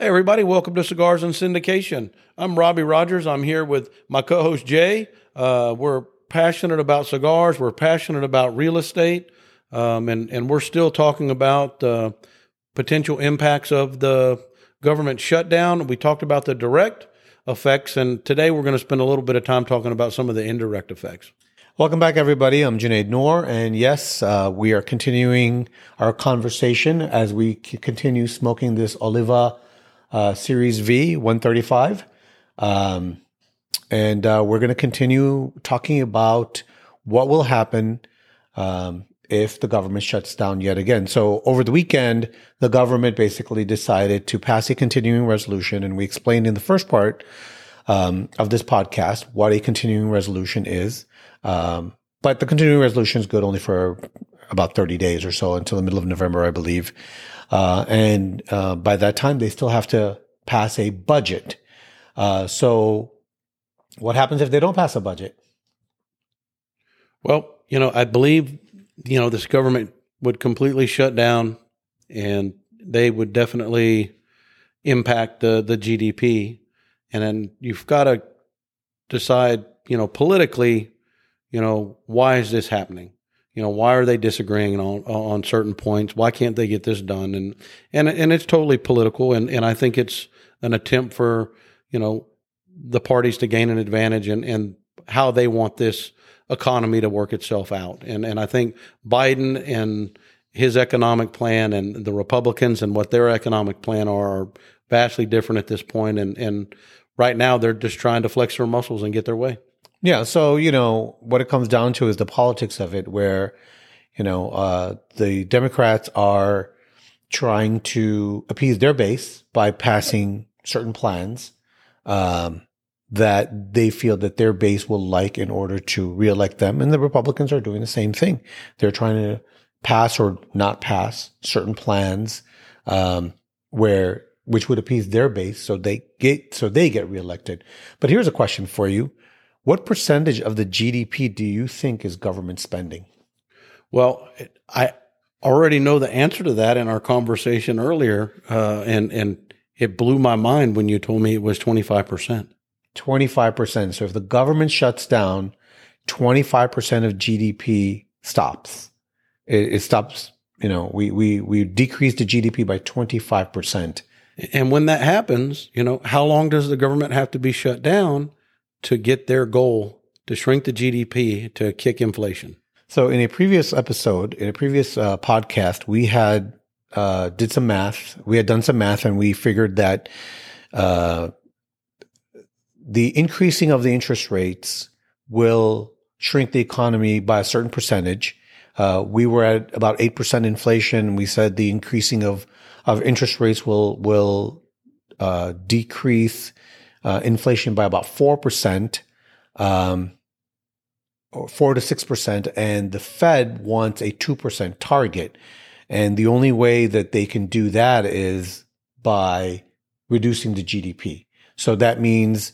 Hey, everybody, welcome to Cigars and Syndication. I'm Robbie Rogers. I'm here with my co host, Jay. Uh, we're passionate about cigars, we're passionate about real estate, um, and, and we're still talking about uh, potential impacts of the government shutdown. We talked about the direct effects, and today we're going to spend a little bit of time talking about some of the indirect effects. Welcome back, everybody. I'm Junaid Noor, and yes, uh, we are continuing our conversation as we c- continue smoking this Oliva uh, Series V 135. Um, and uh, we're going to continue talking about what will happen um, if the government shuts down yet again. So over the weekend, the government basically decided to pass a continuing resolution, and we explained in the first part um, of this podcast what a continuing resolution is. Um, but the continuing resolution is good only for about 30 days or so until the middle of November, I believe. Uh, and uh, by that time, they still have to pass a budget. Uh, so, what happens if they don't pass a budget? Well, you know, I believe, you know, this government would completely shut down and they would definitely impact the, the GDP. And then you've got to decide, you know, politically, you know, why is this happening? You know, why are they disagreeing on on certain points? Why can't they get this done? And and and it's totally political, and and I think it's an attempt for you know the parties to gain an advantage and and how they want this economy to work itself out. And and I think Biden and his economic plan and the Republicans and what their economic plan are, are vastly different at this point. And and right now they're just trying to flex their muscles and get their way. Yeah. So, you know, what it comes down to is the politics of it, where, you know, uh, the Democrats are trying to appease their base by passing certain plans um, that they feel that their base will like in order to reelect them. And the Republicans are doing the same thing. They're trying to pass or not pass certain plans um, where which would appease their base so they get so they get reelected. But here's a question for you what percentage of the GDP do you think is government spending? Well, I already know the answer to that in our conversation earlier, uh, and and it blew my mind when you told me it was twenty five percent. Twenty five percent. So if the government shuts down, twenty five percent of GDP stops. It, it stops. You know, we we we decrease the GDP by twenty five percent. And when that happens, you know, how long does the government have to be shut down to get their goal to shrink the GDP to kick inflation. So, in a previous episode, in a previous uh, podcast, we had uh, did some math. We had done some math, and we figured that uh, the increasing of the interest rates will shrink the economy by a certain percentage. Uh, we were at about eight percent inflation. We said the increasing of of interest rates will will uh, decrease uh, inflation by about 4%, um, or 4 to 6%, and the Fed wants a 2% target. And the only way that they can do that is by reducing the GDP. So that means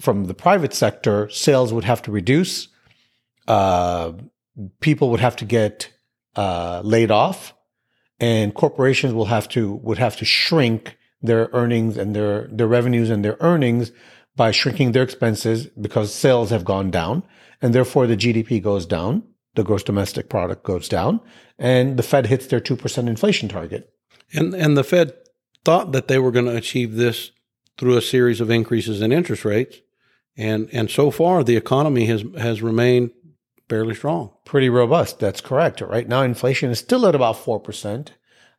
from the private sector, sales would have to reduce, uh, people would have to get uh, laid off, and corporations will have to would have to shrink their earnings and their, their revenues and their earnings by shrinking their expenses because sales have gone down and therefore the GDP goes down. The gross domestic product goes down and the Fed hits their 2% inflation target. And, and the Fed thought that they were going to achieve this through a series of increases in interest rates. And, and so far the economy has, has remained fairly strong. Pretty robust. That's correct. Right now, inflation is still at about 4%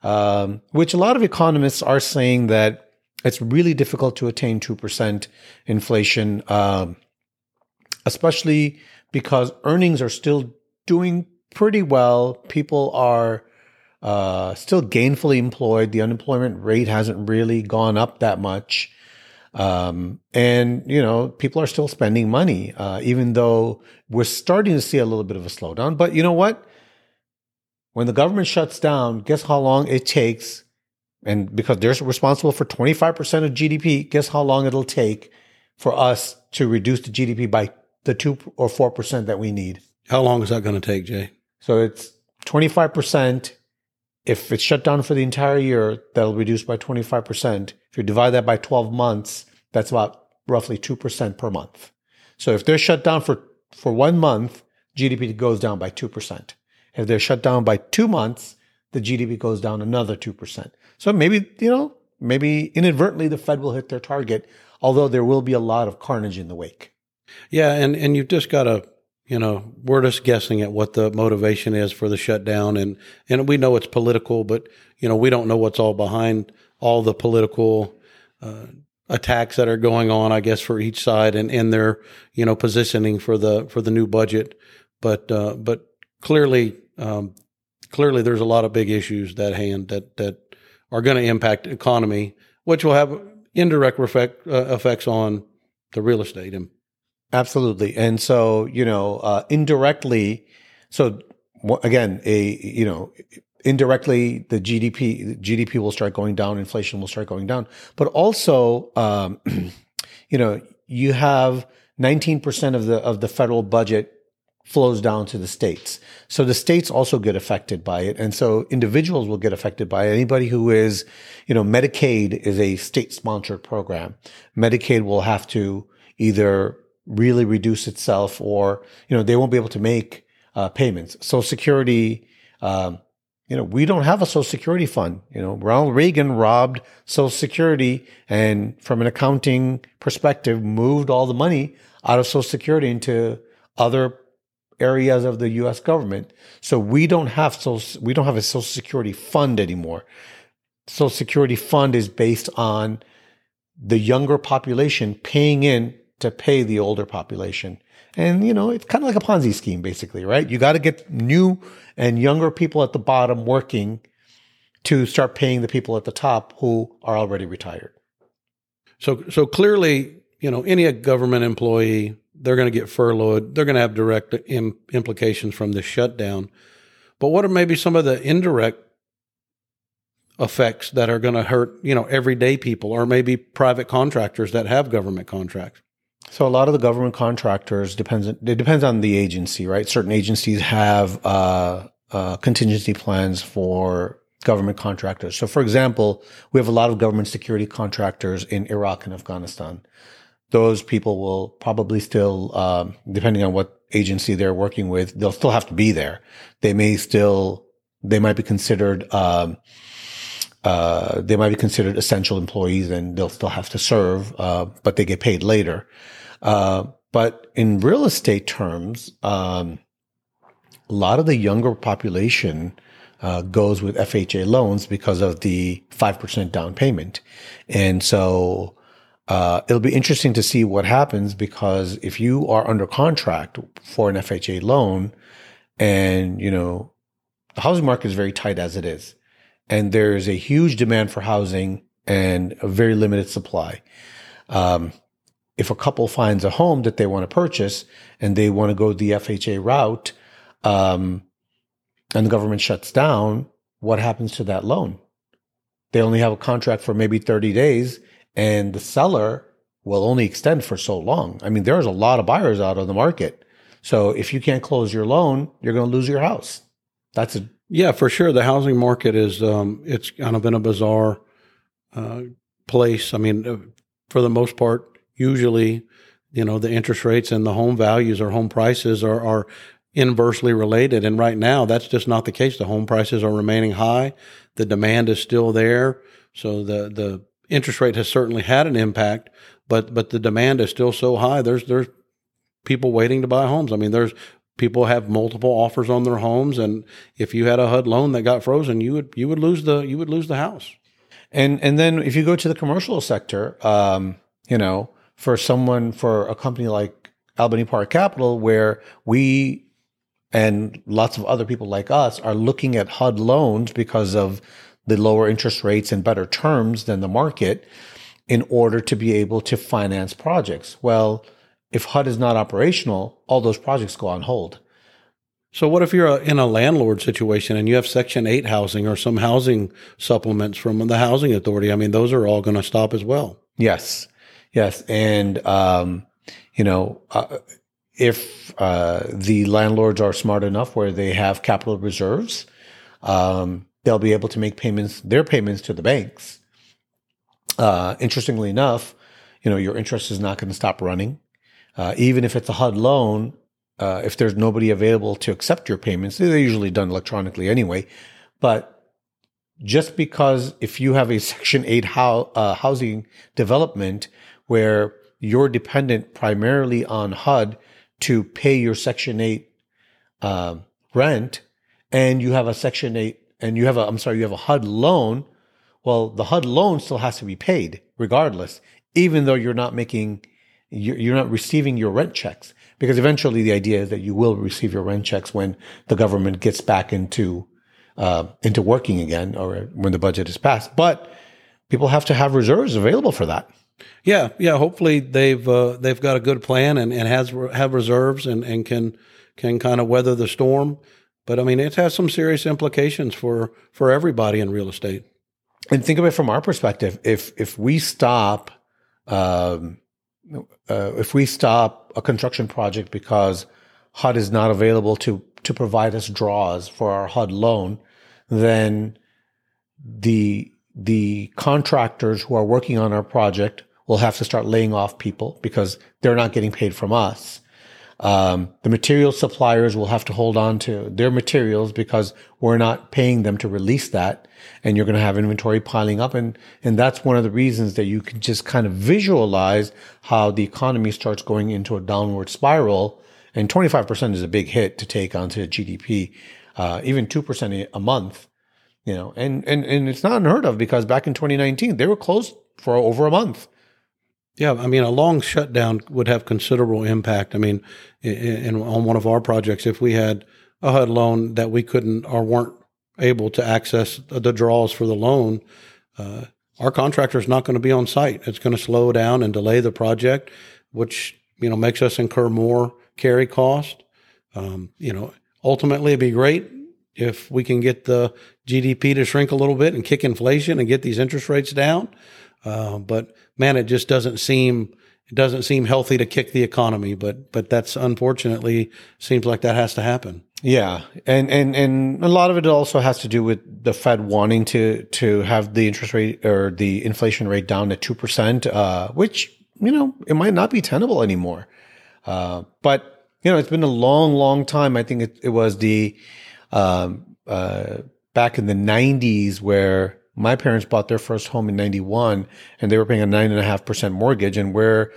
um, which a lot of economists are saying that it's really difficult to attain 2% inflation, um, especially because earnings are still doing pretty well. People are uh, still gainfully employed. The unemployment rate hasn't really gone up that much. Um, and, you know, people are still spending money, uh, even though we're starting to see a little bit of a slowdown. But you know what? When the government shuts down, guess how long it takes? And because they're responsible for 25% of GDP, guess how long it'll take for us to reduce the GDP by the 2 or 4% that we need? How long is that going to take, Jay? So it's 25% if it's shut down for the entire year, that'll reduce by 25%. If you divide that by 12 months, that's about roughly 2% per month. So if they're shut down for, for one month, GDP goes down by 2%. If they're shut down by two months, the GDP goes down another 2%. So maybe, you know, maybe inadvertently the Fed will hit their target, although there will be a lot of carnage in the wake. Yeah, and, and you've just got to, you know, we're just guessing at what the motivation is for the shutdown, and and we know it's political, but you know we don't know what's all behind all the political uh, attacks that are going on. I guess for each side and and their you know positioning for the for the new budget, but uh, but clearly um, clearly there's a lot of big issues that hand that that are going to impact economy, which will have indirect effect, uh, effects on the real estate. And Absolutely, and so you know uh, indirectly. So again, a you know indirectly the GDP GDP will start going down, inflation will start going down, but also um, you know you have 19% of the of the federal budget flows down to the states. So the states also get affected by it. And so individuals will get affected by it. Anybody who is, you know, Medicaid is a state sponsored program. Medicaid will have to either really reduce itself or, you know, they won't be able to make uh, payments. Social Security, um, you know, we don't have a Social Security fund. You know, Ronald Reagan robbed Social Security and from an accounting perspective, moved all the money out of Social Security into other areas of the U.S. government. So we don't have social, we don't have a Social Security fund anymore. Social Security fund is based on the younger population paying in to pay the older population. And, you know, it's kind of like a Ponzi scheme, basically, right? You got to get new and younger people at the bottom working to start paying the people at the top who are already retired. So, so clearly, you know, any government employee they're going to get furloughed. They're going to have direct Im- implications from this shutdown. But what are maybe some of the indirect effects that are going to hurt, you know, everyday people or maybe private contractors that have government contracts? So a lot of the government contractors depends. It depends on the agency, right? Certain agencies have uh, uh, contingency plans for government contractors. So, for example, we have a lot of government security contractors in Iraq and Afghanistan those people will probably still, um, depending on what agency they're working with, they'll still have to be there. They may still, they might be considered, um, uh, they might be considered essential employees and they'll still have to serve, uh, but they get paid later. Uh, but in real estate terms, um, a lot of the younger population uh, goes with FHA loans because of the 5% down payment. And so uh, it'll be interesting to see what happens because if you are under contract for an FHA loan and, you know, the housing market is very tight as it is, and there's a huge demand for housing and a very limited supply. Um, if a couple finds a home that they want to purchase and they want to go the FHA route, um, and the government shuts down, what happens to that loan? They only have a contract for maybe 30 days and the seller will only extend for so long. I mean, there's a lot of buyers out on the market. So if you can't close your loan, you're going to lose your house. That's a yeah, for sure. The housing market is um, it's kind of been a bizarre uh, place. I mean, uh, for the most part, usually, you know, the interest rates and the home values or home prices are, are inversely related. And right now, that's just not the case. The home prices are remaining high. The demand is still there. So the the interest rate has certainly had an impact, but but the demand is still so high. There's there's people waiting to buy homes. I mean, there's people have multiple offers on their homes, and if you had a HUD loan that got frozen, you would you would lose the you would lose the house. And and then if you go to the commercial sector, um, you know, for someone for a company like Albany Park Capital, where we and lots of other people like us are looking at HUD loans because of the lower interest rates and better terms than the market in order to be able to finance projects. Well, if HUD is not operational, all those projects go on hold. So, what if you're a, in a landlord situation and you have Section 8 housing or some housing supplements from the Housing Authority? I mean, those are all going to stop as well. Yes. Yes. And, um, you know, uh, if uh, the landlords are smart enough where they have capital reserves, um, they'll be able to make payments, their payments to the banks. Uh, interestingly enough, you know, your interest is not going to stop running. Uh, even if it's a HUD loan, uh, if there's nobody available to accept your payments, they're usually done electronically anyway. But just because if you have a Section 8 ho- uh, housing development where you're dependent primarily on HUD to pay your Section 8 uh, rent, and you have a Section 8, and you have a, I'm sorry, you have a HUD loan, well, the HUD loan still has to be paid regardless, even though you're not making, you're not receiving your rent checks. Because eventually the idea is that you will receive your rent checks when the government gets back into, uh, into working again or when the budget is passed. But people have to have reserves available for that. Yeah, yeah. Hopefully they've uh, they've got a good plan and, and has have reserves and, and can can kind of weather the storm. But I mean, it has some serious implications for for everybody in real estate. And think of it from our perspective. If if we stop, um, uh, if we stop a construction project because HUD is not available to to provide us draws for our HUD loan, then the the contractors who are working on our project will have to start laying off people because they're not getting paid from us. Um, the material suppliers will have to hold on to their materials because we're not paying them to release that. And you're going to have inventory piling up. And, and that's one of the reasons that you can just kind of visualize how the economy starts going into a downward spiral. And 25% is a big hit to take onto GDP. Uh, even 2% a month, you know, and, and, and it's not unheard of because back in 2019, they were closed for over a month. Yeah, I mean, a long shutdown would have considerable impact. I mean, in, in, on one of our projects, if we had a HUD loan that we couldn't or weren't able to access the draws for the loan, uh, our contractor is not going to be on site. It's going to slow down and delay the project, which you know makes us incur more carry cost. Um, you know, ultimately, it'd be great if we can get the GDP to shrink a little bit and kick inflation and get these interest rates down. Uh, but man, it just doesn't seem it doesn't seem healthy to kick the economy. But but that's unfortunately seems like that has to happen. Yeah, and and and a lot of it also has to do with the Fed wanting to to have the interest rate or the inflation rate down to two percent, uh, which you know it might not be tenable anymore. Uh, but you know it's been a long, long time. I think it, it was the um, uh, back in the '90s where my parents bought their first home in 91 and they were paying a nine and a half percent mortgage. And where,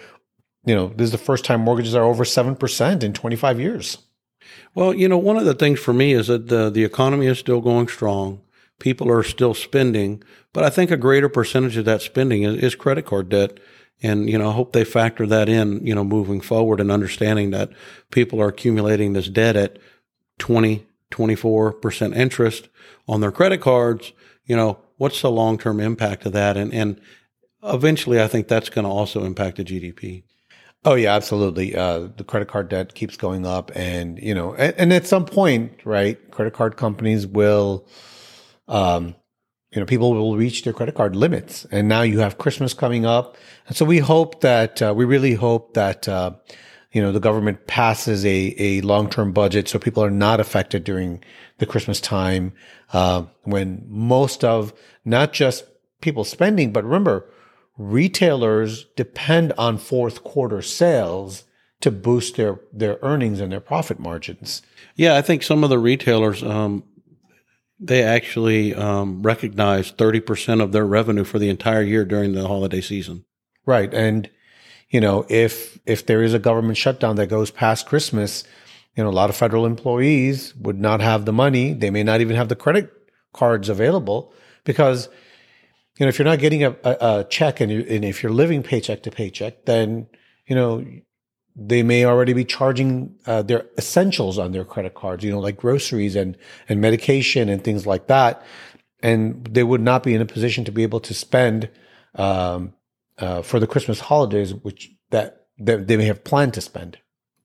you know, this is the first time mortgages are over 7% in 25 years. Well, you know, one of the things for me is that the, the economy is still going strong. People are still spending, but I think a greater percentage of that spending is, is credit card debt. And, you know, I hope they factor that in, you know, moving forward and understanding that people are accumulating this debt at 20, 24% interest on their credit cards. You know, what's the long term impact of that? And, and eventually, I think that's going to also impact the GDP. Oh yeah, absolutely. Uh, the credit card debt keeps going up, and you know, and, and, at some point, right, credit card companies will, um, you know, people will reach their credit card limits, and now you have Christmas coming up, and so we hope that uh, we really hope that. Uh, you know, the government passes a, a long-term budget so people are not affected during the Christmas time, uh, when most of not just people spending, but remember, retailers depend on fourth quarter sales to boost their, their earnings and their profit margins. Yeah, I think some of the retailers, um, they actually um, recognize 30% of their revenue for the entire year during the holiday season. Right. And, you know, if, if there is a government shutdown that goes past Christmas, you know, a lot of federal employees would not have the money. They may not even have the credit cards available because, you know, if you're not getting a, a, a check and, you, and if you're living paycheck to paycheck, then, you know, they may already be charging uh, their essentials on their credit cards, you know, like groceries and, and medication and things like that. And they would not be in a position to be able to spend um, uh, for the Christmas holidays, which that, that they may have planned to spend.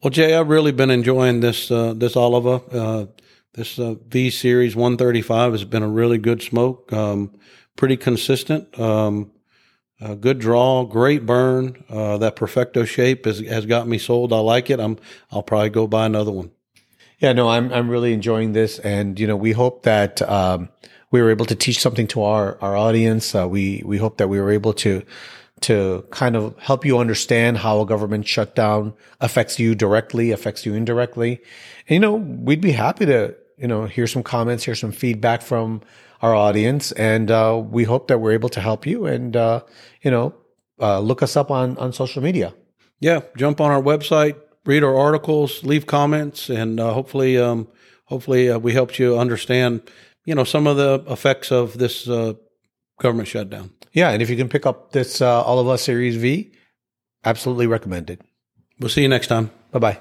Well, Jay, I've really been enjoying this uh, this Oliva. Uh, this uh, V Series 135 has been a really good smoke, um, pretty consistent, um, good draw, great burn. Uh, that Perfecto shape has, has got me sold. I like it. I'm I'll probably go buy another one. Yeah, no, I'm I'm really enjoying this, and you know, we hope that um, we were able to teach something to our our audience. Uh, we we hope that we were able to to kind of help you understand how a government shutdown affects you directly, affects you indirectly. And, you know, we'd be happy to, you know, hear some comments, hear some feedback from our audience. And uh, we hope that we're able to help you and, uh, you know, uh, look us up on, on social media. Yeah. Jump on our website, read our articles, leave comments, and uh, hopefully, um, hopefully uh, we helped you understand, you know, some of the effects of this uh, government shutdown. Yeah, and if you can pick up this uh, Oliva Series V, absolutely recommended. We'll see you next time. Bye bye.